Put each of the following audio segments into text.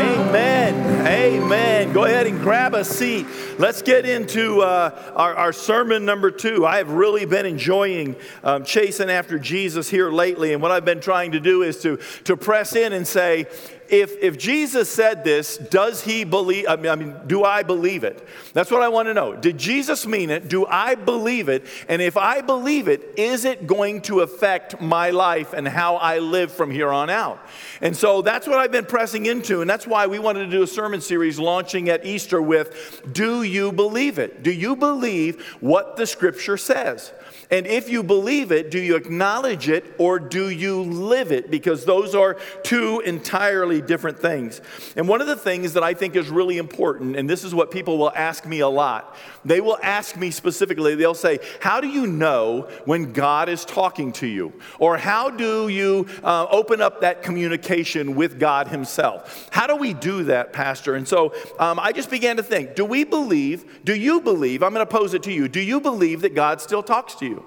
Amen. Amen. Go ahead and grab a seat. Let's get into uh, our, our, sermon number two. I have really been enjoying um, chasing after Jesus here lately. And what I've been trying to do is to, to press in and say, if, if Jesus said this, does he believe? I mean, I mean, do I believe it? That's what I want to know. Did Jesus mean it? Do I believe it? And if I believe it, is it going to affect my life and how I live from here on out? And so that's what I've been pressing into. And that's why we wanted to do a sermon series launching at Easter with Do you believe it? Do you believe what the scripture says? And if you believe it, do you acknowledge it or do you live it? Because those are two entirely different things. And one of the things that I think is really important, and this is what people will ask me a lot, they will ask me specifically, they'll say, How do you know when God is talking to you? Or how do you uh, open up that communication with God Himself? How do we do that, Pastor? And so um, I just began to think, do we believe, do you believe, I'm going to pose it to you, do you believe that God still talks to you?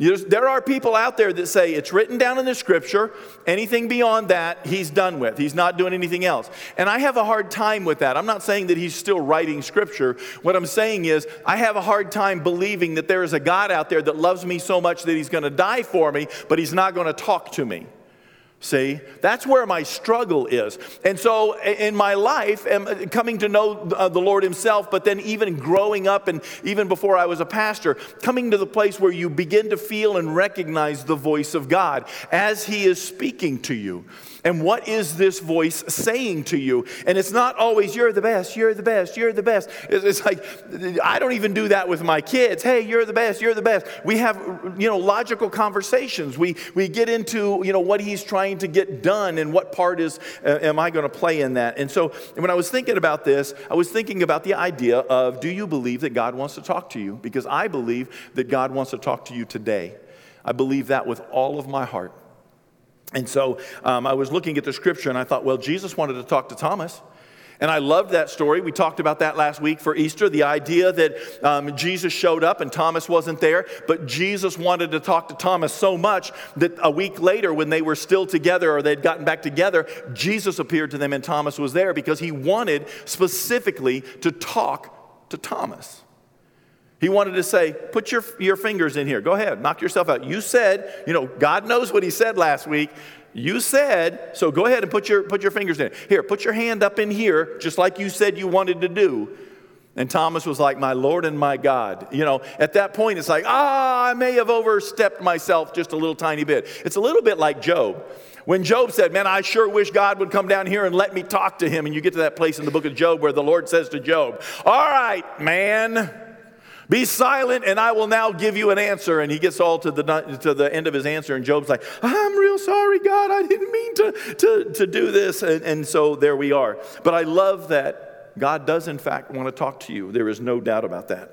There are people out there that say it's written down in the scripture, anything beyond that, he's done with. He's not doing anything else. And I have a hard time with that. I'm not saying that he's still writing scripture. What I'm saying is, I have a hard time believing that there is a God out there that loves me so much that he's going to die for me, but he's not going to talk to me. See, that's where my struggle is. And so in my life, am coming to know uh, the Lord Himself, but then even growing up and even before I was a pastor, coming to the place where you begin to feel and recognize the voice of God as He is speaking to you. And what is this voice saying to you? And it's not always, you're the best, you're the best, you're the best. It's like, I don't even do that with my kids. Hey, you're the best, you're the best. We have, you know, logical conversations. We, we get into, you know, what he's trying to get done and what part is, uh, am I going to play in that? And so when I was thinking about this, I was thinking about the idea of, do you believe that God wants to talk to you? Because I believe that God wants to talk to you today. I believe that with all of my heart. And so um, I was looking at the scripture and I thought, well, Jesus wanted to talk to Thomas. And I loved that story. We talked about that last week for Easter the idea that um, Jesus showed up and Thomas wasn't there, but Jesus wanted to talk to Thomas so much that a week later, when they were still together or they'd gotten back together, Jesus appeared to them and Thomas was there because he wanted specifically to talk to Thomas. He wanted to say, put your, your fingers in here. Go ahead, knock yourself out. You said, you know, God knows what he said last week. You said, so go ahead and put your, put your fingers in. Here, put your hand up in here, just like you said you wanted to do. And Thomas was like, My Lord and my God. You know, at that point, it's like, Ah, I may have overstepped myself just a little tiny bit. It's a little bit like Job. When Job said, Man, I sure wish God would come down here and let me talk to him. And you get to that place in the book of Job where the Lord says to Job, All right, man. Be silent, and I will now give you an answer. And he gets all to the, to the end of his answer, and Job's like, I'm real sorry, God. I didn't mean to, to, to do this. And, and so there we are. But I love that God does, in fact, want to talk to you. There is no doubt about that.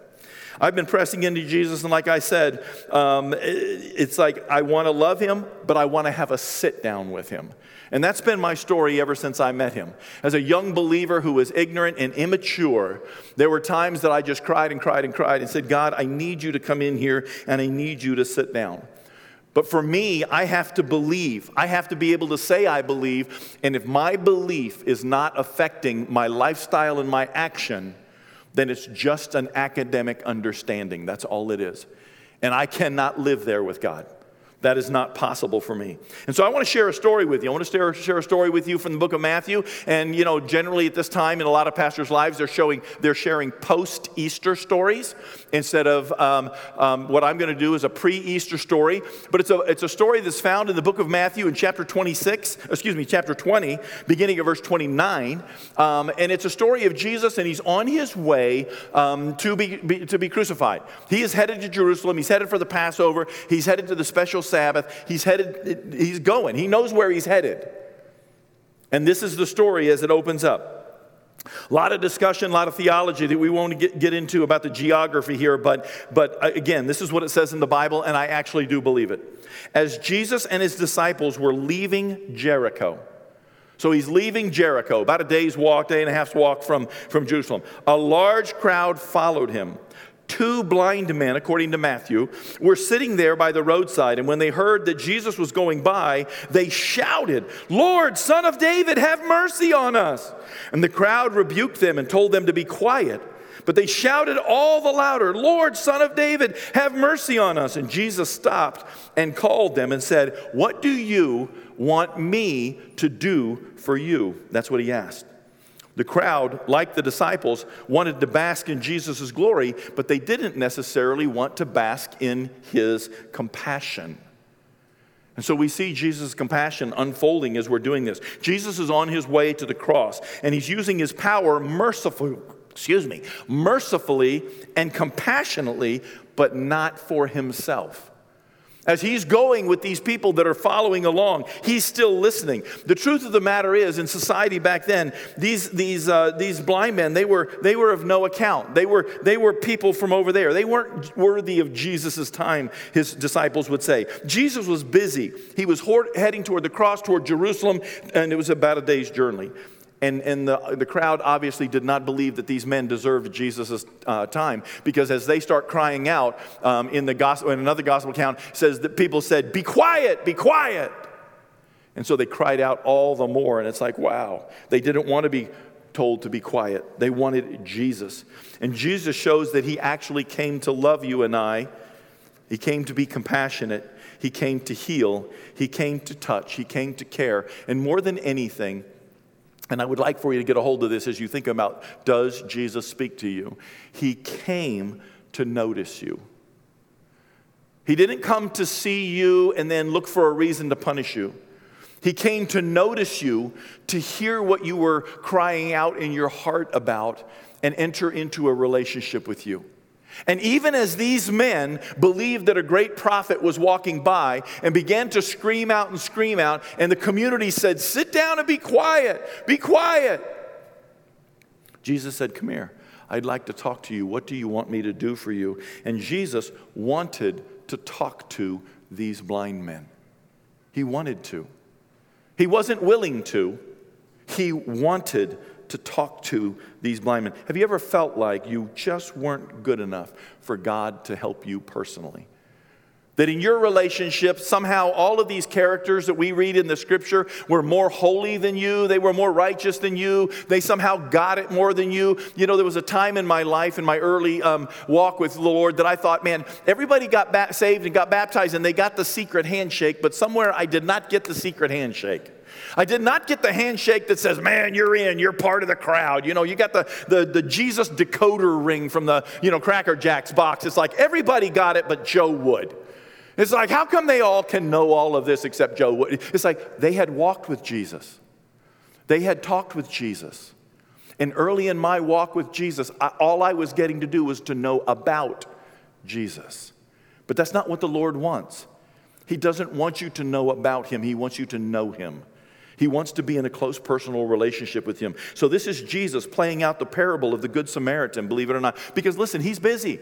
I've been pressing into Jesus, and like I said, um, it's like I want to love him, but I want to have a sit down with him. And that's been my story ever since I met him. As a young believer who was ignorant and immature, there were times that I just cried and cried and cried and said, God, I need you to come in here and I need you to sit down. But for me, I have to believe. I have to be able to say I believe. And if my belief is not affecting my lifestyle and my action, then it's just an academic understanding. That's all it is. And I cannot live there with God. That is not possible for me. And so I want to share a story with you. I want to share, share a story with you from the book of Matthew. And, you know, generally at this time in a lot of pastors' lives, they're, showing, they're sharing post Easter stories instead of um, um, what I'm going to do is a pre Easter story. But it's a, it's a story that's found in the book of Matthew in chapter 26, excuse me, chapter 20, beginning of verse 29. Um, and it's a story of Jesus, and he's on his way um, to, be, be, to be crucified. He is headed to Jerusalem, he's headed for the Passover, he's headed to the special Sabbath. He's headed, he's going. He knows where he's headed. And this is the story as it opens up. A lot of discussion, a lot of theology that we won't get, get into about the geography here, but, but uh, again, this is what it says in the Bible, and I actually do believe it. As Jesus and his disciples were leaving Jericho, so he's leaving Jericho, about a day's walk, day and a half's walk from, from Jerusalem. A large crowd followed him two blind men, according to Matthew, were sitting there by the roadside. And when they heard that Jesus was going by, they shouted, Lord, son of David, have mercy on us. And the crowd rebuked them and told them to be quiet. But they shouted all the louder, Lord, son of David, have mercy on us. And Jesus stopped and called them and said, What do you want me to do for you? That's what he asked. The crowd, like the disciples, wanted to bask in Jesus' glory, but they didn't necessarily want to bask in his compassion. And so we see Jesus' compassion unfolding as we're doing this. Jesus is on his way to the cross, and he's using his power mercifully, excuse me, mercifully and compassionately, but not for himself. As he's going with these people that are following along, he's still listening. The truth of the matter is, in society back then, these, these, uh, these blind men, they were, they were of no account. They were, they were people from over there. They weren't worthy of Jesus' time, his disciples would say. Jesus was busy. He was heading toward the cross, toward Jerusalem, and it was about a day's journey. And, and the, the crowd obviously did not believe that these men deserved Jesus' uh, time because as they start crying out um, in, the gospel, in another gospel account, says that people said, Be quiet, be quiet. And so they cried out all the more. And it's like, wow, they didn't want to be told to be quiet. They wanted Jesus. And Jesus shows that he actually came to love you and I. He came to be compassionate. He came to heal. He came to touch. He came to care. And more than anything, and I would like for you to get a hold of this as you think about does Jesus speak to you? He came to notice you. He didn't come to see you and then look for a reason to punish you. He came to notice you, to hear what you were crying out in your heart about, and enter into a relationship with you. And even as these men believed that a great prophet was walking by and began to scream out and scream out, and the community said, Sit down and be quiet, be quiet. Jesus said, Come here. I'd like to talk to you. What do you want me to do for you? And Jesus wanted to talk to these blind men. He wanted to. He wasn't willing to, he wanted to talk to these blind men. Have you ever felt like you just weren't good enough for God to help you personally? That in your relationship, somehow all of these characters that we read in the scripture were more holy than you, they were more righteous than you, they somehow got it more than you. You know, there was a time in my life, in my early um, walk with the Lord, that I thought, man, everybody got ba- saved and got baptized and they got the secret handshake, but somewhere I did not get the secret handshake. I did not get the handshake that says, man, you're in, you're part of the crowd. You know, you got the, the, the Jesus decoder ring from the, you know, Cracker Jacks box. It's like everybody got it, but Joe Wood. It's like, how come they all can know all of this except Joe Wood? It's like they had walked with Jesus, they had talked with Jesus. And early in my walk with Jesus, I, all I was getting to do was to know about Jesus. But that's not what the Lord wants. He doesn't want you to know about Him, He wants you to know Him. He wants to be in a close personal relationship with him. So, this is Jesus playing out the parable of the Good Samaritan, believe it or not. Because listen, he's busy.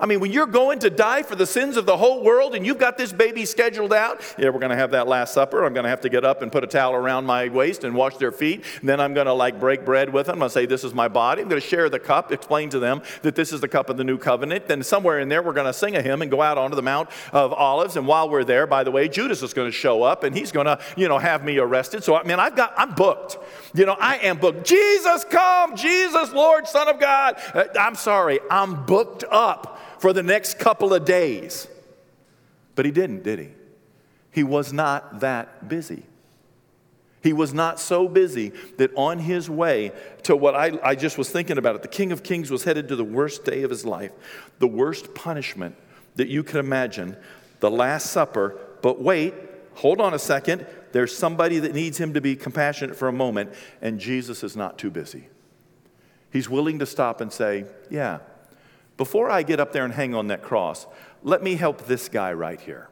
I mean, when you're going to die for the sins of the whole world and you've got this baby scheduled out, yeah, we're going to have that Last Supper. I'm going to have to get up and put a towel around my waist and wash their feet. And then I'm going to like break bread with them. I'm going to say, This is my body. I'm going to share the cup, explain to them that this is the cup of the new covenant. Then somewhere in there, we're going to sing a hymn and go out onto the Mount of Olives. And while we're there, by the way, Judas is going to show up and he's going to, you know, have me arrested. So, I mean, I've got, I'm booked. You know, I am booked. Jesus, come. Jesus, Lord, Son of God. Uh, I'm sorry, I'm booked up for the next couple of days. But he didn't, did he? He was not that busy. He was not so busy that on his way to what I, I just was thinking about it, the King of Kings was headed to the worst day of his life, the worst punishment that you could imagine, the Last Supper. But wait, hold on a second. There's somebody that needs him to be compassionate for a moment, and Jesus is not too busy. He's willing to stop and say, Yeah, before I get up there and hang on that cross, let me help this guy right here.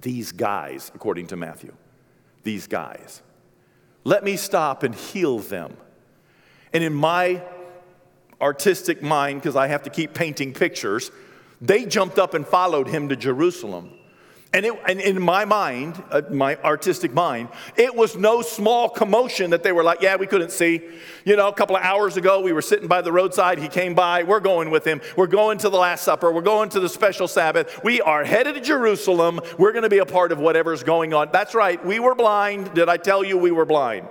These guys, according to Matthew. These guys. Let me stop and heal them. And in my artistic mind, because I have to keep painting pictures, they jumped up and followed him to Jerusalem. And, it, and in my mind, uh, my artistic mind, it was no small commotion that they were like, yeah, we couldn't see. You know, a couple of hours ago, we were sitting by the roadside. He came by. We're going with him. We're going to the Last Supper. We're going to the special Sabbath. We are headed to Jerusalem. We're going to be a part of whatever's going on. That's right. We were blind. Did I tell you we were blind?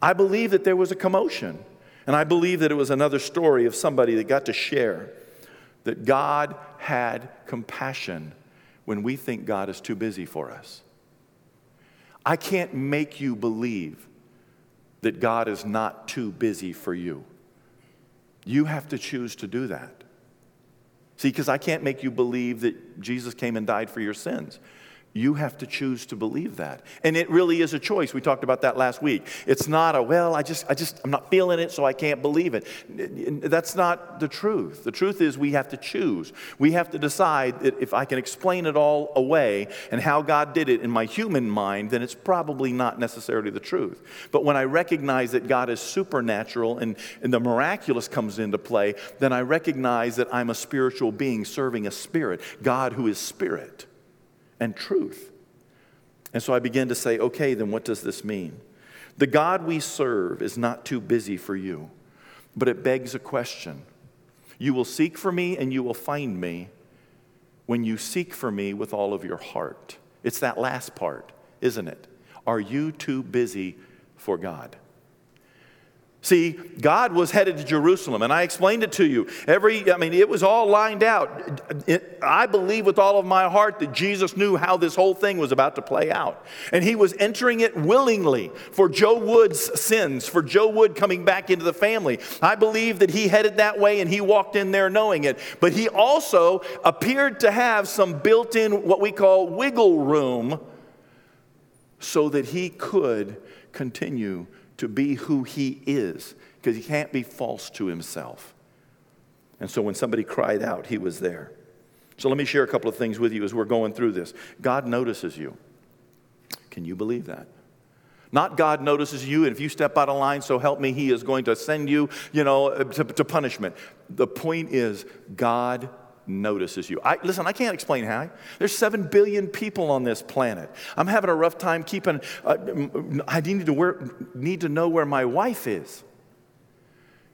I believe that there was a commotion. And I believe that it was another story of somebody that got to share that God had compassion when we think God is too busy for us. I can't make you believe that God is not too busy for you. You have to choose to do that. See, because I can't make you believe that Jesus came and died for your sins. You have to choose to believe that. And it really is a choice. We talked about that last week. It's not a, well, I just, I just, I'm not feeling it, so I can't believe it. That's not the truth. The truth is we have to choose. We have to decide that if I can explain it all away and how God did it in my human mind, then it's probably not necessarily the truth. But when I recognize that God is supernatural and, and the miraculous comes into play, then I recognize that I'm a spiritual being serving a spirit, God who is spirit and truth. And so I began to say, okay, then what does this mean? The God we serve is not too busy for you, but it begs a question. You will seek for me and you will find me when you seek for me with all of your heart. It's that last part, isn't it? Are you too busy for God? See, God was headed to Jerusalem, and I explained it to you. Every, I mean, it was all lined out. I believe with all of my heart that Jesus knew how this whole thing was about to play out. And he was entering it willingly for Joe Wood's sins, for Joe Wood coming back into the family. I believe that he headed that way and he walked in there knowing it. But he also appeared to have some built in, what we call wiggle room, so that he could continue to be who he is because he can't be false to himself. And so when somebody cried out, he was there. So let me share a couple of things with you as we're going through this. God notices you. Can you believe that? Not God notices you, and if you step out of line, so help me, He is going to send you, you know, to, to punishment. The point is, God notices you. I, listen, I can't explain how. There's 7 billion people on this planet. I'm having a rough time keeping, uh, I need to, need to know where my wife is.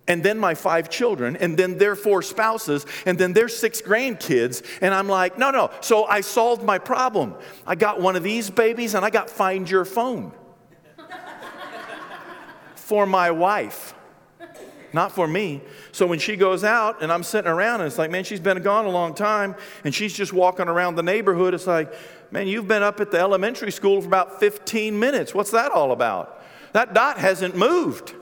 And then my five children, and then their four spouses, and then their six grandkids. And I'm like, no, no. So I solved my problem. I got one of these babies, and I got Find Your Phone for my wife not for me. So when she goes out and I'm sitting around and it's like, man, she's been gone a long time and she's just walking around the neighborhood, it's like, man, you've been up at the elementary school for about 15 minutes. What's that all about? That dot hasn't moved.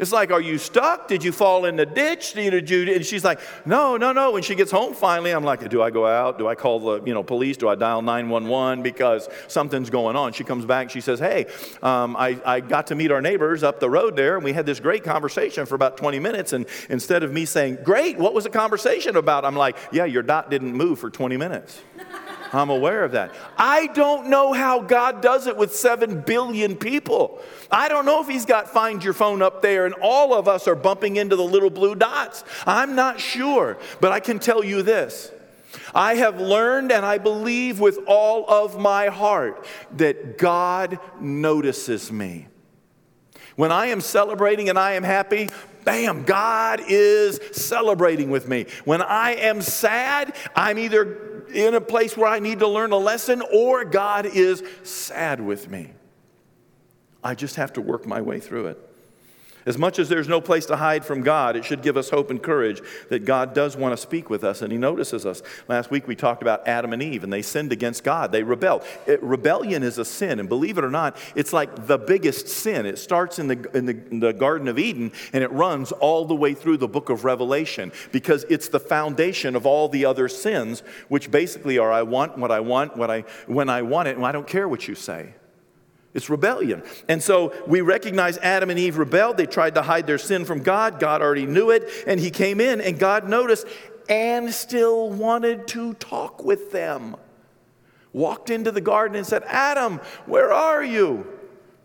It's like, are you stuck? Did you fall in the ditch? Did you, and she's like, no, no, no. When she gets home finally, I'm like, do I go out? Do I call the you know, police? Do I dial 911 because something's going on? She comes back, she says, hey, um, I, I got to meet our neighbors up the road there, and we had this great conversation for about 20 minutes. And instead of me saying, great, what was the conversation about? I'm like, yeah, your dot didn't move for 20 minutes. I'm aware of that. I don't know how God does it with 7 billion people. I don't know if He's got Find Your Phone up there and all of us are bumping into the little blue dots. I'm not sure, but I can tell you this. I have learned and I believe with all of my heart that God notices me. When I am celebrating and I am happy, bam, God is celebrating with me. When I am sad, I'm either in a place where I need to learn a lesson or God is sad with me. I just have to work my way through it. As much as there's no place to hide from God, it should give us hope and courage that God does want to speak with us and He notices us. Last week we talked about Adam and Eve, and they sinned against God. They rebelled. It, rebellion is a sin, and believe it or not, it's like the biggest sin. It starts in the, in, the, the Garden of Eden and it runs all the way through the book of Revelation because it's the foundation of all the other sins, which basically are I want what I want, what I, when I want it, and I don't care what you say. It's rebellion. And so we recognize Adam and Eve rebelled. They tried to hide their sin from God. God already knew it. And He came in, and God noticed and still wanted to talk with them. Walked into the garden and said, Adam, where are you?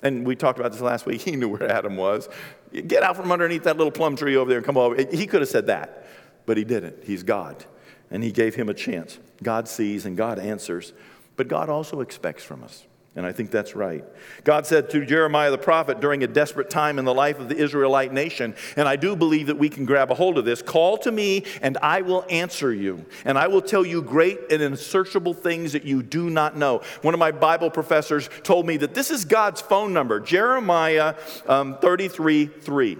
And we talked about this last week. He knew where Adam was. Get out from underneath that little plum tree over there and come over. He could have said that, but he didn't. He's God. And He gave him a chance. God sees and God answers. but God also expects from us. And I think that's right. God said to Jeremiah the prophet during a desperate time in the life of the Israelite nation, and I do believe that we can grab a hold of this call to me, and I will answer you, and I will tell you great and unsearchable things that you do not know. One of my Bible professors told me that this is God's phone number Jeremiah um, 33 3.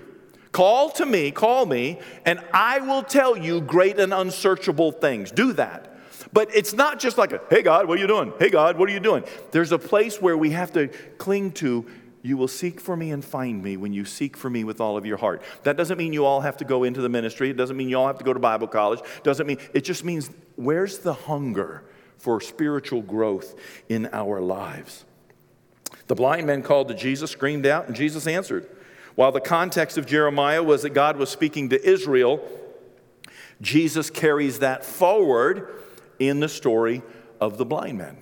Call to me, call me, and I will tell you great and unsearchable things. Do that. But it's not just like a, hey God, what are you doing? Hey God, what are you doing? There's a place where we have to cling to, you will seek for me and find me when you seek for me with all of your heart. That doesn't mean you all have to go into the ministry. It doesn't mean you all have to go to Bible college. It doesn't mean, it just means where's the hunger for spiritual growth in our lives? The blind men called to Jesus, screamed out, and Jesus answered. While the context of Jeremiah was that God was speaking to Israel, Jesus carries that forward in the story of the blind man.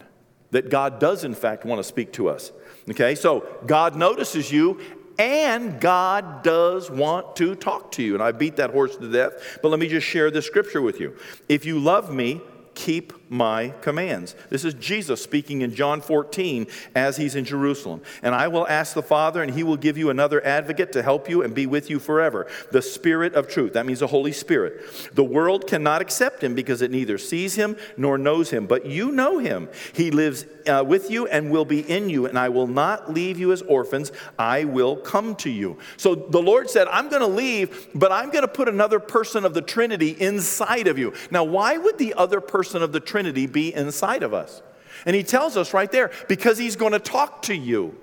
That God does, in fact, want to speak to us. Okay, so God notices you and God does want to talk to you. And I beat that horse to death, but let me just share this scripture with you. If you love me, keep my commands. This is Jesus speaking in John 14 as he's in Jerusalem. And I will ask the Father, and he will give you another advocate to help you and be with you forever the Spirit of truth. That means the Holy Spirit. The world cannot accept him because it neither sees him nor knows him, but you know him. He lives uh, with you and will be in you, and I will not leave you as orphans. I will come to you. So the Lord said, I'm going to leave, but I'm going to put another person of the Trinity inside of you. Now, why would the other person of the Trinity be inside of us? And he tells us right there, because he's going to talk to you.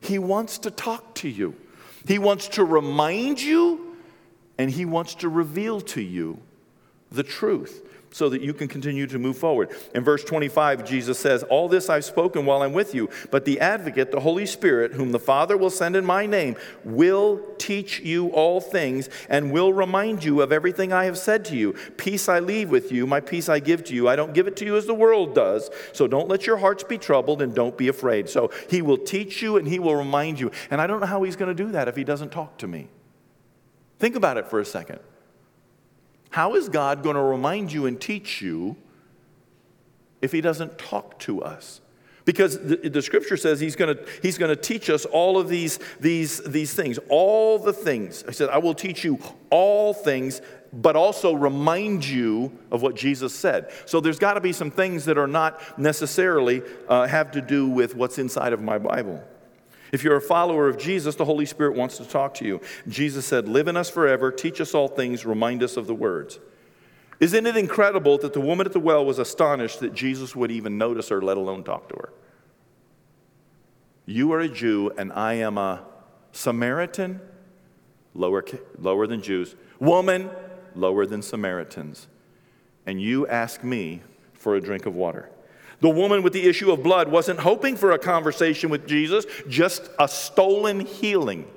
He wants to talk to you. He wants to remind you, and he wants to reveal to you the truth so that you can continue to move forward. In verse 25, Jesus says, All this I've spoken while I'm with you, but the advocate, the Holy Spirit, whom the Father will send in my name, will teach you all things and will remind you of everything I have said to you. Peace I leave with you, my peace I give to you. I don't give it to you as the world does. So don't let your hearts be troubled and don't be afraid. So he will teach you and he will remind you. And I don't know how he's going to do that if he doesn't talk to me. Think about it for a second. How is God going to remind you and teach you if He doesn't talk to us? Because the, the scripture says he's going to he's to teach us all of these, these, these things, all the things. I said, I will teach you all things, but also remind you of what Jesus said. So there's got to be some things that are not necessarily uh, have to do with what's inside of my Bible. If you're a follower of Jesus, the Holy Spirit wants to talk to you. Jesus said, Live in us forever, teach us all things, remind us of the words. Isn't it incredible that the woman at the well was astonished that Jesus would even notice her, let alone talk to her? You are a Jew, and I am a Samaritan, lower, lower than Jews, woman, lower than Samaritans. And you ask me for a drink of water. The woman with the issue of blood wasn't hoping for a conversation with Jesus, just a stolen healing.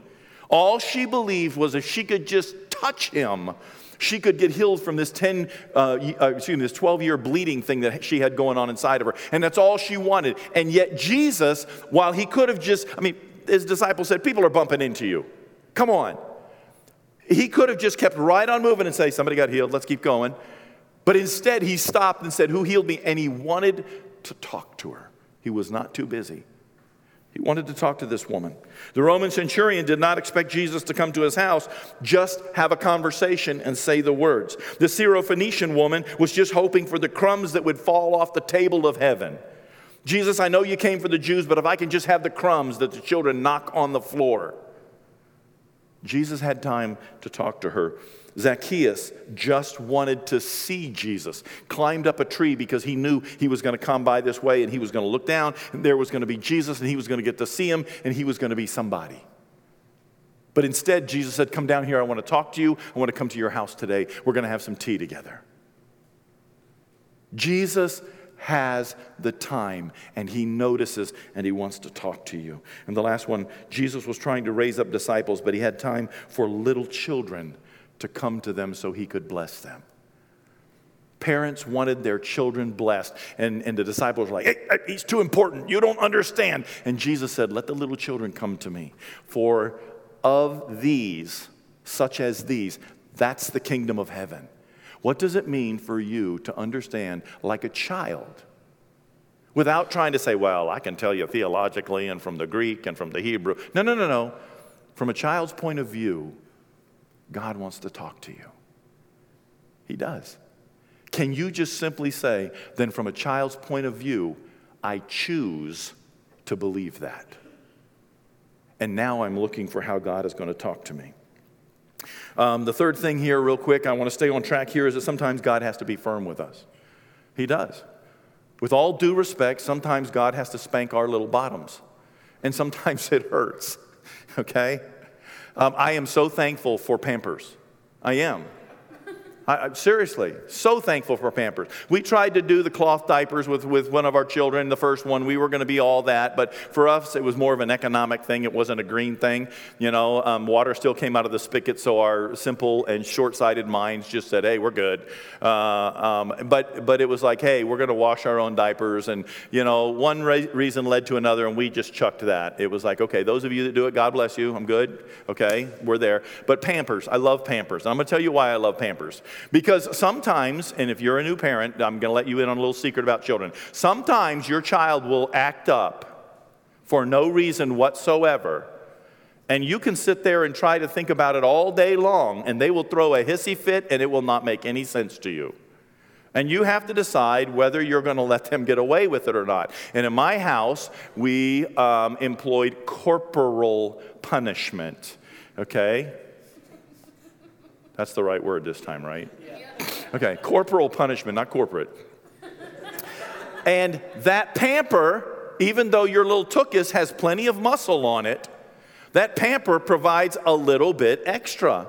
All she believed was if she could just touch him, she could get healed from this 10, uh, uh, excuse me, this 12 year bleeding thing that she had going on inside of her. And that's all she wanted. And yet, Jesus, while he could have just, I mean, his disciples said, People are bumping into you. Come on. He could have just kept right on moving and say, Somebody got healed, let's keep going. But instead, he stopped and said, Who healed me? And he wanted to talk to her. He was not too busy. He wanted to talk to this woman. The Roman centurion did not expect Jesus to come to his house, just have a conversation and say the words. The Syrophoenician woman was just hoping for the crumbs that would fall off the table of heaven. Jesus, I know you came for the Jews, but if I can just have the crumbs that the children knock on the floor. Jesus had time to talk to her. Zacchaeus just wanted to see Jesus, climbed up a tree because he knew he was going to come by this way and he was going to look down and there was going to be Jesus and he was going to get to see him and he was going to be somebody. But instead, Jesus said, Come down here. I want to talk to you. I want to come to your house today. We're going to have some tea together. Jesus has the time and he notices and he wants to talk to you. And the last one, Jesus was trying to raise up disciples, but he had time for little children to come to them so he could bless them. Parents wanted their children blessed, and, and the disciples were like, hey, He's too important. You don't understand. And Jesus said, Let the little children come to me. For of these, such as these, that's the kingdom of heaven. What does it mean for you to understand, like a child, without trying to say, well, I can tell you theologically and from the Greek and from the Hebrew. No, no, no, no. From a child's point of view, God wants to talk to you. He does. Can you just simply say, then from a child's point of view, I choose to believe that? And now I'm looking for how God is going to talk to me. Um, the third thing here, real quick, I want to stay on track here, is that sometimes God has to be firm with us. He does. With all due respect, sometimes God has to spank our little bottoms, and sometimes it hurts, okay? Um, I am so thankful for Pampers. I am. I, seriously, so thankful for Pampers. We tried to do the cloth diapers with, with one of our children, the first one. We were going to be all that, but for us, it was more of an economic thing. It wasn't a green thing. You know, um, water still came out of the spigot, so our simple and short sighted minds just said, hey, we're good. Uh, um, but, but it was like, hey, we're going to wash our own diapers. And, you know, one re- reason led to another, and we just chucked that. It was like, okay, those of you that do it, God bless you. I'm good. Okay, we're there. But Pampers, I love Pampers. I'm going to tell you why I love Pampers. Because sometimes, and if you're a new parent, I'm going to let you in on a little secret about children. Sometimes your child will act up for no reason whatsoever. And you can sit there and try to think about it all day long, and they will throw a hissy fit, and it will not make any sense to you. And you have to decide whether you're going to let them get away with it or not. And in my house, we um, employed corporal punishment. Okay? That's the right word this time, right? Okay, corporal punishment, not corporate. and that pamper, even though your little tuchus has plenty of muscle on it, that pamper provides a little bit extra.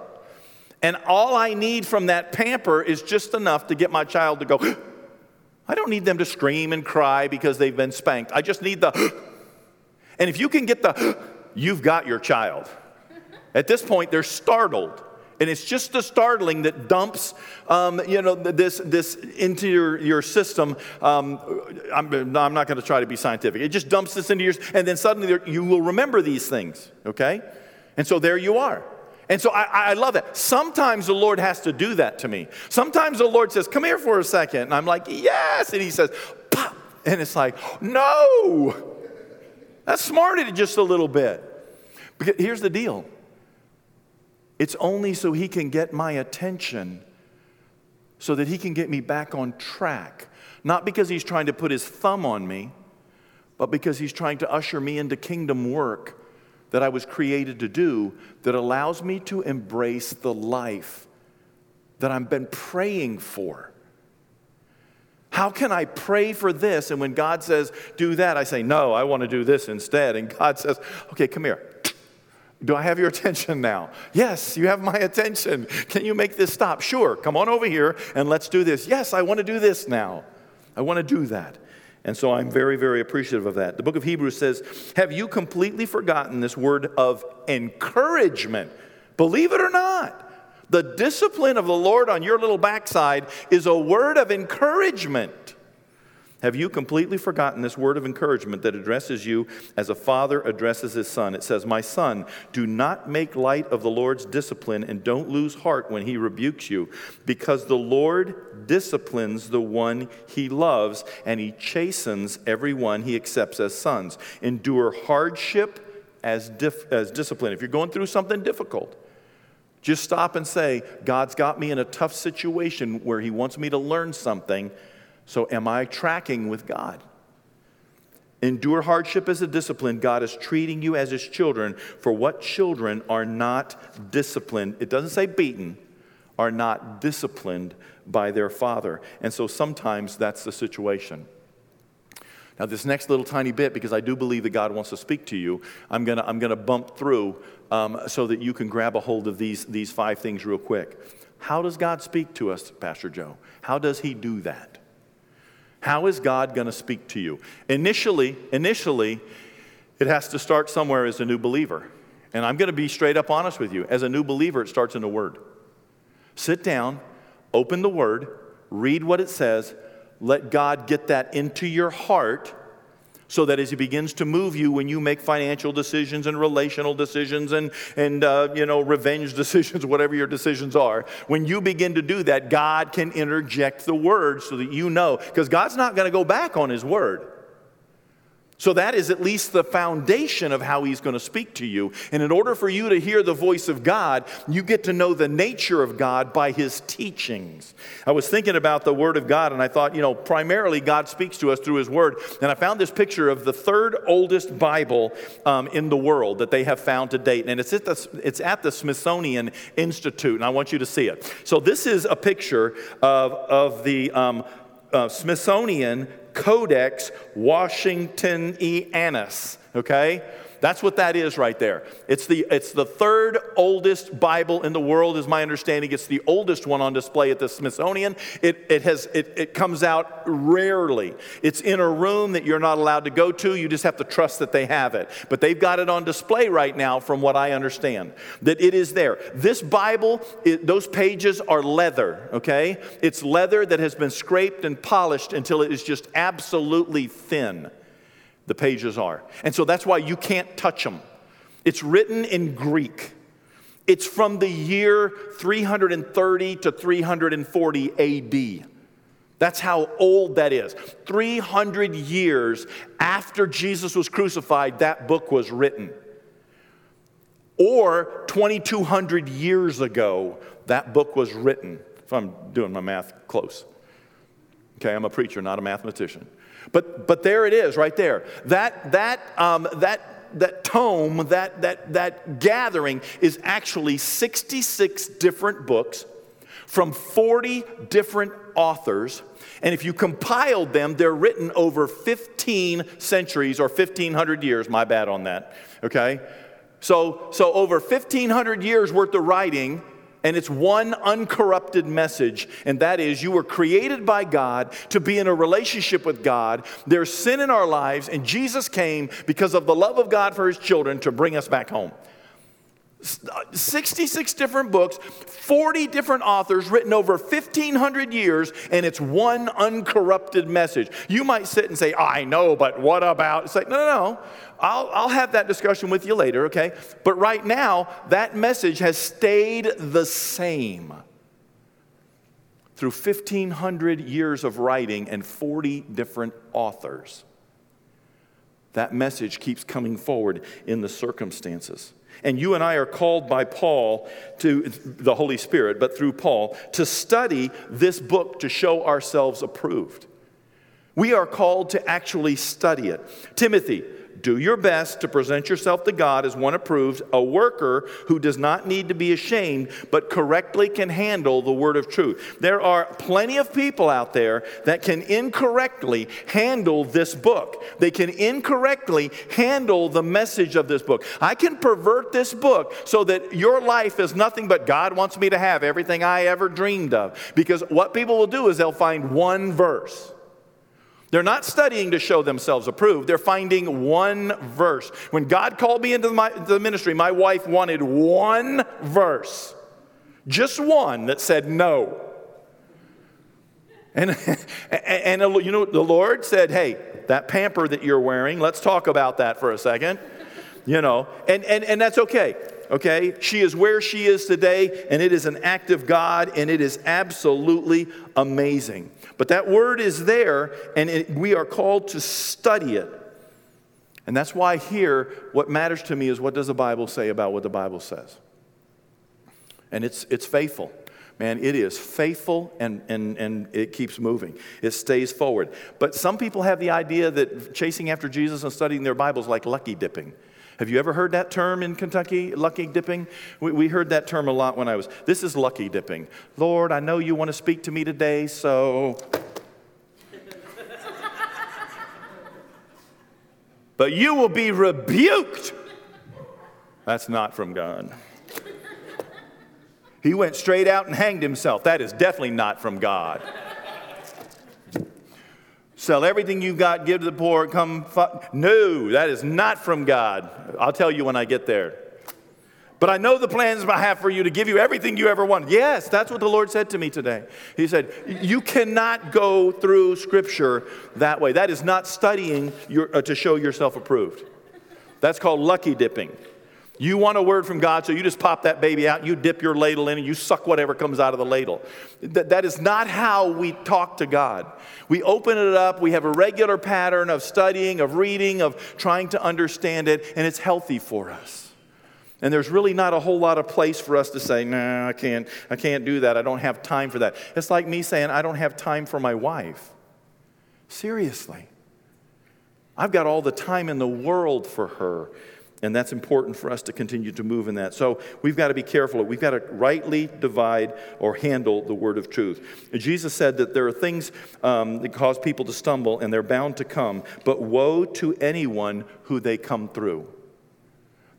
And all I need from that pamper is just enough to get my child to go, I don't need them to scream and cry because they've been spanked. I just need the, and if you can get the, you've got your child. At this point, they're startled. And it's just the startling that dumps, um, you know, this, this into your, your system. Um, I'm, I'm not going to try to be scientific. It just dumps this into yours, and then suddenly you will remember these things, okay? And so there you are. And so I, I, love that. Sometimes the Lord has to do that to me. Sometimes the Lord says, Come here for a second. And I'm like, Yes. And He says, Pop. And it's like, No. That smarted it just a little bit. Because here's the deal it's only so he can get my attention, so that he can get me back on track. Not because he's trying to put his thumb on me, but because he's trying to usher me into kingdom work that I was created to do that allows me to embrace the life that I've been praying for. How can I pray for this? And when God says, do that, I say, no, I want to do this instead. And God says, okay, come here. Do I have your attention now? Yes, you have my attention. Can you make this stop? Sure. Come on over here and let's do this. Yes, I want to do this now. I want to do that. And so I'm very, very appreciative of that. The book of Hebrews says, Have you completely forgotten this word of encouragement? Believe it or not, the discipline of the Lord on your little backside is a word of encouragement. Have you completely forgotten this word of encouragement that addresses you as a father addresses his son? It says, My son, do not make light of the Lord's discipline and don't lose heart when he rebukes you, because the Lord disciplines the one he loves and he chastens everyone he accepts as sons. Endure hardship as, dif- as discipline. If you're going through something difficult, just stop and say, God's got me in a tough situation where he wants me to learn something so, am I tracking with God? Endure hardship as a discipline. God is treating you as his children. For what children are not disciplined? It doesn't say beaten, are not disciplined by their father. And so sometimes that's the situation. Now, this next little tiny bit, because I do believe that God wants to speak to you, I'm going to I'm gonna bump through um, so that you can grab a hold of these, these five things real quick. How does God speak to us, Pastor Joe? How does he do that? How is God going to speak to you? Initially, initially, it has to start somewhere as a new believer. And I'm going to be straight up honest with you. As a new believer, it starts in the Word. Sit down, open the Word, read what it says, let God get that into your heart so that as he begins to move you when you make financial decisions and relational decisions and, and uh, you know revenge decisions whatever your decisions are when you begin to do that god can interject the word so that you know because god's not going to go back on his word So that is at least the foundation of how he's going to speak to you. And in order for you to hear the voice of God, you get to know the nature of God by his teachings. I was thinking about the word of God and I thought, you know, primarily God speaks to us through his word. And I found this picture of the third oldest Bible um, in the world that they have found to date. And it's at, the, it's at the Smithsonian Institute. And I want you to see it. So this is a picture of, of the um, uh, Smithsonian Codex Washingtonianus, okay? That's what that is right there. It's the, it's the third oldest Bible in the world, is my understanding. It's the oldest one on display at the Smithsonian. It, it, has, it, it comes out rarely. It's in a room that you're not allowed to go to. You just have to trust that they have it. But they've got it on display right now, from what I understand, that it is there. This Bible, it, those pages are leather, okay? It's leather that has been scraped and polished until it is just absolutely thin the pages are. And so that's why you can't touch them. It's written in Greek. It's from the year 330 to 340 AD. That's how old that is. 300 years after Jesus was crucified, that book was written. Or 2,200 years ago, that book was written, if I'm doing my math close. Okay, I'm a preacher, not a mathematician. But, but there it is, right there. That, that, um, that, that tome, that, that, that gathering is actually 66 different books from 40 different authors. And if you compiled them, they're written over 15 centuries or 1500 years. My bad on that, okay? So, so over 1500 years worth of writing and it's one uncorrupted message, and that is you were created by God to be in a relationship with God. There's sin in our lives, and Jesus came because of the love of God for his children to bring us back home. 66 different books, 40 different authors, written over 1,500 years, and it's one uncorrupted message. You might sit and say, I know, but what about? It's like, no, no, no. I'll, I'll have that discussion with you later, okay? But right now, that message has stayed the same through 1,500 years of writing and 40 different authors. That message keeps coming forward in the circumstances. And you and I are called by Paul to the Holy Spirit, but through Paul, to study this book to show ourselves approved. We are called to actually study it. Timothy, do your best to present yourself to God as one approved, a worker who does not need to be ashamed, but correctly can handle the word of truth. There are plenty of people out there that can incorrectly handle this book. They can incorrectly handle the message of this book. I can pervert this book so that your life is nothing but God wants me to have everything I ever dreamed of. Because what people will do is they'll find one verse they're not studying to show themselves approved. They're finding one verse. When God called me into my, the ministry, my wife wanted one verse, just one that said no. And, and, and you know, the Lord said, hey, that pamper that you're wearing, let's talk about that for a second. You know, and, and, and that's okay okay? She is where she is today, and it is an act of God, and it is absolutely amazing. But that word is there, and it, we are called to study it. And that's why here, what matters to me is what does the Bible say about what the Bible says? And it's, it's faithful. Man, it is faithful and, and, and it keeps moving. It stays forward. But some people have the idea that chasing after Jesus and studying their Bibles like lucky dipping. Have you ever heard that term in Kentucky, lucky dipping? We, we heard that term a lot when I was. This is lucky dipping. Lord, I know you want to speak to me today, so. but you will be rebuked. That's not from God. He went straight out and hanged himself. That is definitely not from God. Sell everything you've got, give to the poor, come. no, that is not from God. I'll tell you when I get there. But I know the plans I have for you to give you everything you ever wanted. Yes, that's what the Lord said to me today. He said, You cannot go through Scripture that way. That is not studying your, uh, to show yourself approved. That's called lucky dipping. You want a word from God, so you just pop that baby out, you dip your ladle in, and you suck whatever comes out of the ladle. That, that is not how we talk to God. We open it up, we have a regular pattern of studying, of reading, of trying to understand it, and it's healthy for us. And there's really not a whole lot of place for us to say, no, nah, I can't, I can't do that. I don't have time for that. It's like me saying, I don't have time for my wife. Seriously. I've got all the time in the world for her. And that's important for us to continue to move in that. So we've got to be careful. We've got to rightly divide or handle the word of truth. Jesus said that there are things um, that cause people to stumble and they're bound to come, but woe to anyone who they come through.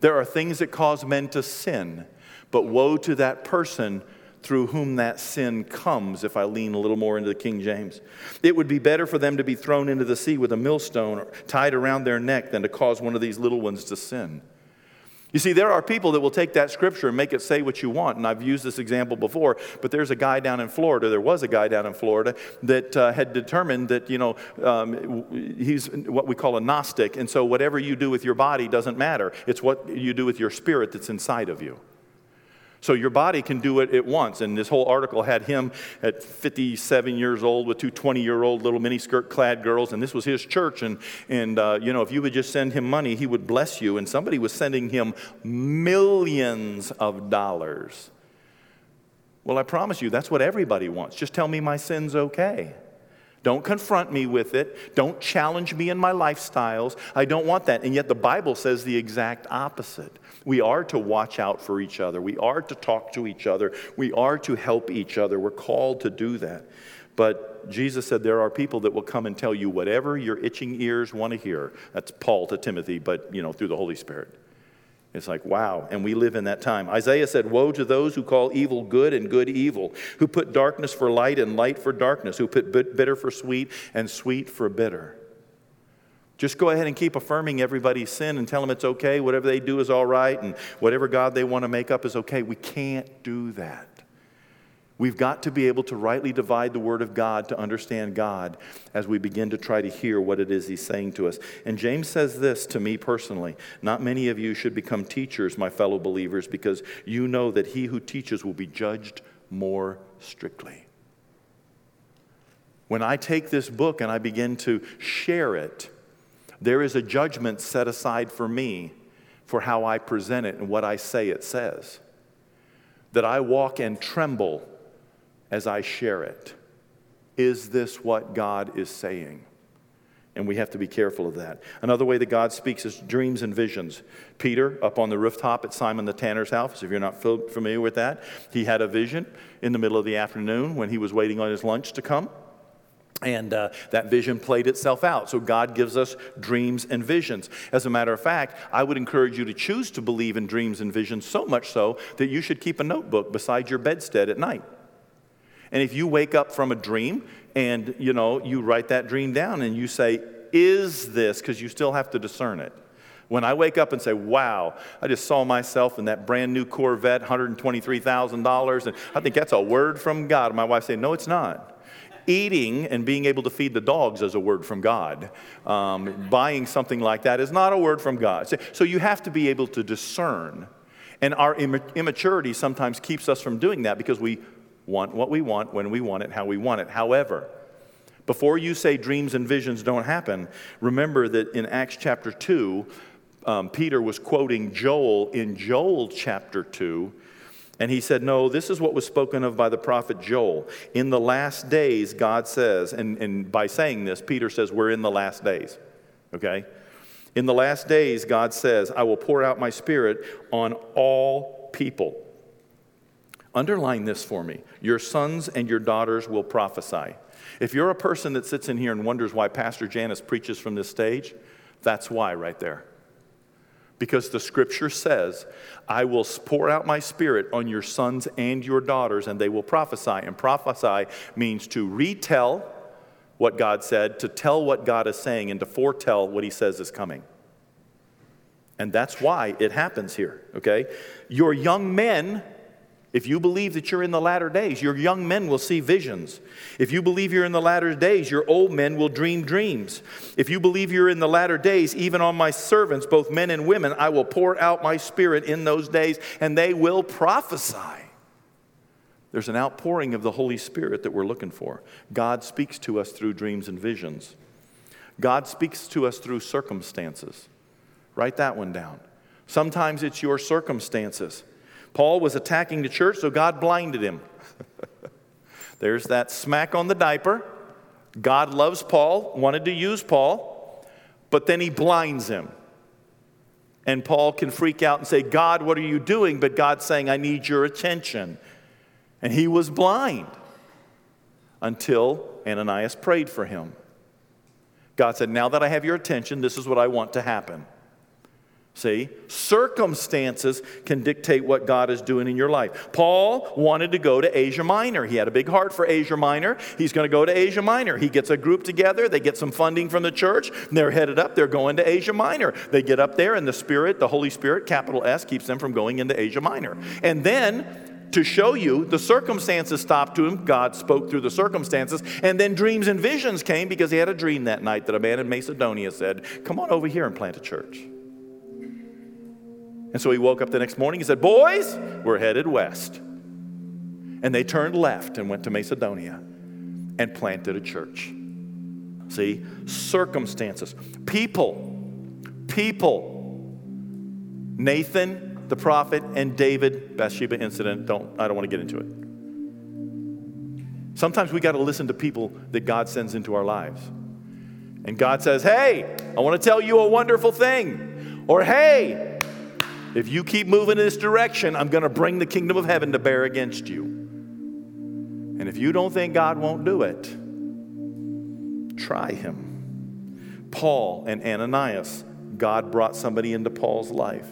There are things that cause men to sin, but woe to that person through whom that sin comes, if I lean a little more into the King James. It would be better for them to be thrown into the sea with a millstone tied around their neck than to cause one of these little ones to sin. You see, there are people that will take that scripture and make it say what you want. And I've used this example before, but there's a guy down in Florida, there was a guy down in Florida that uh, had determined that, you know, um, he's what we call a Gnostic. And so whatever you do with your body doesn't matter. It's what you do with your spirit that's inside of you. So your body can do it at once. And this whole article had him at 57 years old with two 20 year old little miniskirt clad girls. And this was his church. And, and uh, you know, if you would just send him money, he would bless you. And somebody was sending him millions of dollars. Well, I promise you, that's what everybody wants. Just tell me my sin's okay. Don't confront me with it. Don't challenge me in my lifestyles. I don't want that. And yet the Bible says the exact opposite. We are to watch out for each other. We are to talk to each other. We are to help each other. We're called to do that. But Jesus said there are people that will come and tell you whatever your itching ears want to hear. That's Paul to Timothy, but you know, through the Holy Spirit. It's like, wow. And we live in that time. Isaiah said, Woe to those who call evil good and good evil, who put darkness for light and light for darkness, who put bitter for sweet and sweet for bitter. Just go ahead and keep affirming everybody's sin and tell them it's okay. Whatever they do is all right, and whatever God they want to make up is okay. We can't do that. We've got to be able to rightly divide the Word of God to understand God as we begin to try to hear what it is He's saying to us. And James says this to me personally Not many of you should become teachers, my fellow believers, because you know that he who teaches will be judged more strictly. When I take this book and I begin to share it, there is a judgment set aside for me for how I present it and what I say it says. That I walk and tremble as I share it. Is this what God is saying? And we have to be careful of that. Another way that God speaks is dreams and visions. Peter, up on the rooftop at Simon the tanner's house, if you're not familiar with that, he had a vision in the middle of the afternoon when he was waiting on his lunch to come. And uh, that vision played itself out. So God gives us dreams and visions. As a matter of fact, I would encourage you to choose to believe in dreams and visions so much so that you should keep a notebook beside your bedstead at night. And if you wake up from a dream and, you know, you write that dream down and you say, is this, because you still have to discern it. When I wake up and say, wow, I just saw myself in that brand new Corvette, $123,000, and I think that's a word from God. My wife say, no, it's not eating and being able to feed the dogs is a word from God. Um, buying something like that is not a word from God. So, so you have to be able to discern. And our immaturity sometimes keeps us from doing that because we want what we want, when we want it, how we want it. However, before you say dreams and visions don't happen, remember that in Acts chapter 2, um, Peter was quoting Joel in Joel chapter 2. And he said, No, this is what was spoken of by the prophet Joel. In the last days, God says, and, and by saying this, Peter says, We're in the last days. Okay? In the last days, God says, I will pour out my spirit on all people. Underline this for me. Your sons and your daughters will prophesy. If you're a person that sits in here and wonders why Pastor Janice preaches from this stage, that's why right there. Because the scripture says, I will pour out my spirit on your sons and your daughters, and they will prophesy. And prophesy means to retell what God said, to tell what God is saying, and to foretell what he says is coming. And that's why it happens here, okay? Your young men If you believe that you're in the latter days, your young men will see visions. If you believe you're in the latter days, your old men will dream dreams. If you believe you're in the latter days, even on my servants, both men and women, I will pour out my spirit in those days, and they will prophesy. There's an outpouring of the Holy Spirit that we're looking for. God speaks to us through dreams and visions. God speaks to us through circumstances. Write that one down. Sometimes it's your circumstances. Paul was attacking the church, so God blinded him. There's that smack on the diaper. God loves Paul, wanted to use Paul, but then he blinds him. And Paul can freak out and say, God, what are you doing? But God's saying, I need your attention. And he was blind until Ananias prayed for him. God said, Now that I have your attention, this is what I want to happen. See, circumstances can dictate what God is doing in your life. Paul wanted to go to Asia Minor. He had a big heart for Asia Minor. He's going to go to Asia Minor. He gets a group together, they get some funding from the church, they're headed up, they're going to Asia Minor. They get up there, and the Spirit, the Holy Spirit, capital S, keeps them from going into Asia Minor. And then to show you the circumstances stopped to him. God spoke through the circumstances. And then dreams and visions came because he had a dream that night that a man in Macedonia said, Come on over here and plant a church. And so he woke up the next morning and said, Boys, we're headed west. And they turned left and went to Macedonia and planted a church. See, circumstances, people, people. Nathan, the prophet, and David, Bathsheba incident. Don't I don't want to get into it. Sometimes we got to listen to people that God sends into our lives. And God says, Hey, I want to tell you a wonderful thing. Or, Hey, if you keep moving in this direction, I'm going to bring the kingdom of heaven to bear against you. And if you don't think God won't do it, try him. Paul and Ananias, God brought somebody into Paul's life.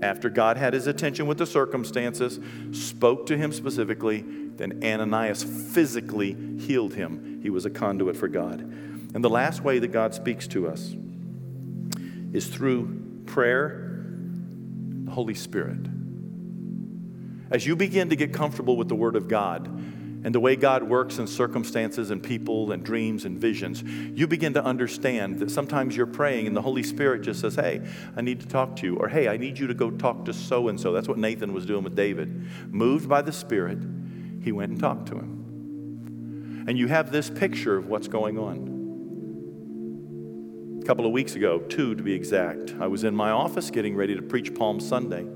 After God had his attention with the circumstances, spoke to him specifically, then Ananias physically healed him. He was a conduit for God. And the last way that God speaks to us is through prayer Holy Spirit. As you begin to get comfortable with the Word of God and the way God works in circumstances and people and dreams and visions, you begin to understand that sometimes you're praying and the Holy Spirit just says, Hey, I need to talk to you. Or, Hey, I need you to go talk to so and so. That's what Nathan was doing with David. Moved by the Spirit, he went and talked to him. And you have this picture of what's going on couple of weeks ago, two to be exact, I was in my office getting ready to preach Palm Sunday.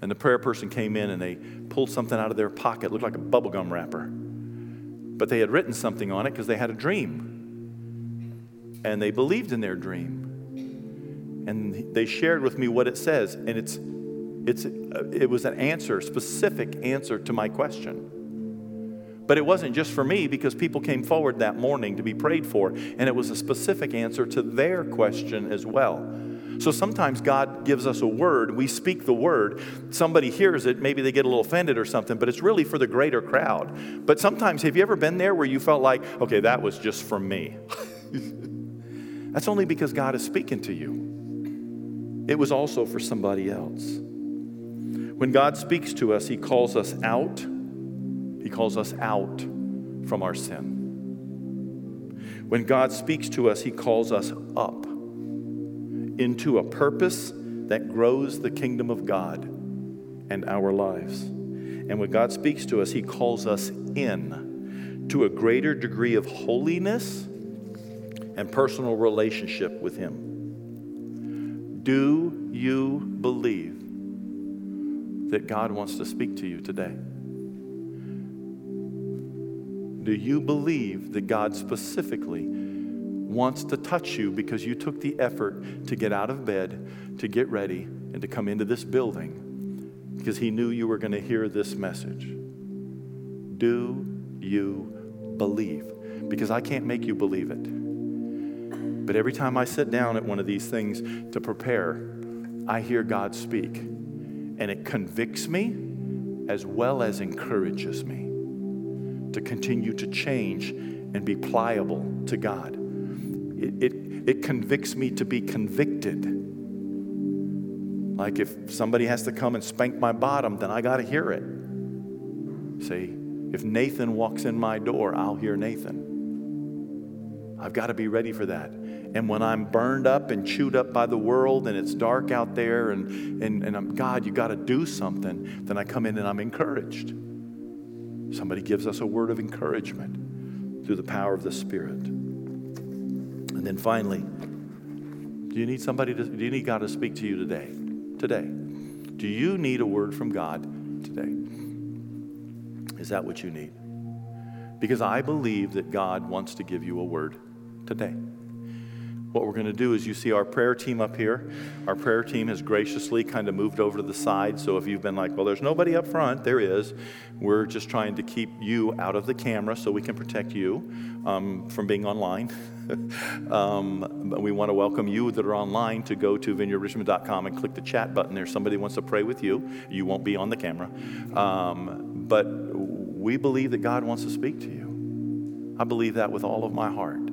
And the prayer person came in and they pulled something out of their pocket, it looked like a bubblegum wrapper. But they had written something on it because they had a dream. And they believed in their dream. And they shared with me what it says. And it's, it's, uh, it was an answer, specific answer to my question. But it wasn't just for me because people came forward that morning to be prayed for, and it was a specific answer to their question as well. So sometimes God gives us a word, we speak the word, somebody hears it, maybe they get a little offended or something, but it's really for the greater crowd. But sometimes, have you ever been there where you felt like, okay, that was just for me? That's only because God is speaking to you. It was also for somebody else. When God speaks to us, He calls us out he calls us out from our sin. When God speaks to us, He calls us up into a purpose that grows the kingdom of God and our lives. And when God speaks to us, He calls us in to a greater degree of holiness and personal relationship with Him. Do you believe that God wants to speak to you today? Do you believe that God specifically wants to touch you because you took the effort to get out of bed, to get ready, and to come into this building because He knew you were going to hear this message? Do you believe? Because I can't make you believe it. But every time I sit down at one of these things to prepare, I hear God speak. And it convicts me as well as encourages me to continue to change and be pliable to God. It, it, it convicts me to be convicted. Like if somebody has to come and spank my bottom, then I got to hear it. See, if Nathan walks in my door, I'll hear Nathan. I've got to be ready for that. And when I'm burned up and chewed up by the world and it's dark out there and, and, and I'm, God, you got to do something, then I come in and I'm encouraged. Somebody gives us a word of encouragement through the power of the Spirit. And then finally, do you need somebody to, do you need God to speak to you today? Today. Do you need a word from God today? Is that what you need? Because I believe that God wants to give you a word today. What we're going to do is you see our prayer team up here. Our prayer team has graciously kind of moved over to the side. So if you've been like, well, there's nobody up front, there is. We're just trying to keep you out of the camera so we can protect you um, from being online. um, we want to welcome you that are online to go to vineyardrichmond.com and click the chat button there. Somebody wants to pray with you. You won't be on the camera. Um, but we believe that God wants to speak to you. I believe that with all of my heart.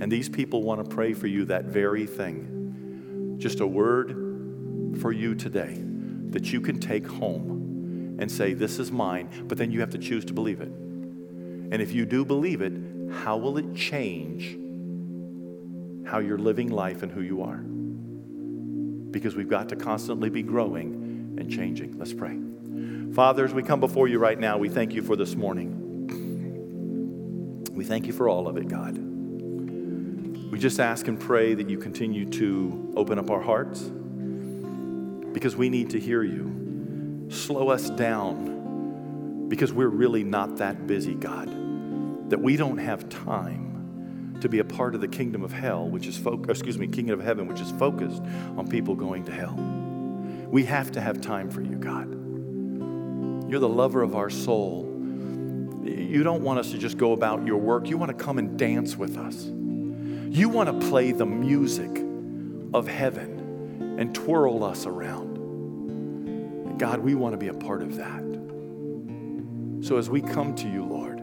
And these people want to pray for you that very thing. Just a word for you today that you can take home and say, This is mine, but then you have to choose to believe it. And if you do believe it, how will it change how you're living life and who you are? Because we've got to constantly be growing and changing. Let's pray. Father, as we come before you right now, we thank you for this morning. We thank you for all of it, God. We just ask and pray that you continue to open up our hearts because we need to hear you. Slow us down because we're really not that busy, God, that we don't have time to be a part of the kingdom of hell, which is focused, excuse me, kingdom of heaven, which is focused on people going to hell. We have to have time for you, God. You're the lover of our soul. You don't want us to just go about your work. You want to come and dance with us. You want to play the music of heaven and twirl us around. And God, we want to be a part of that. So as we come to you, Lord,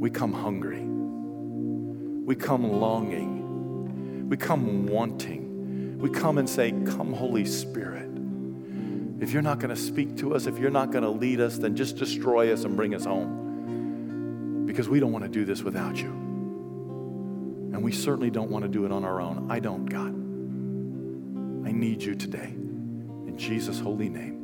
we come hungry. We come longing. We come wanting. We come and say, Come, Holy Spirit. If you're not going to speak to us, if you're not going to lead us, then just destroy us and bring us home. Because we don't want to do this without you. And we certainly don't want to do it on our own. I don't, God. I need you today. In Jesus' holy name.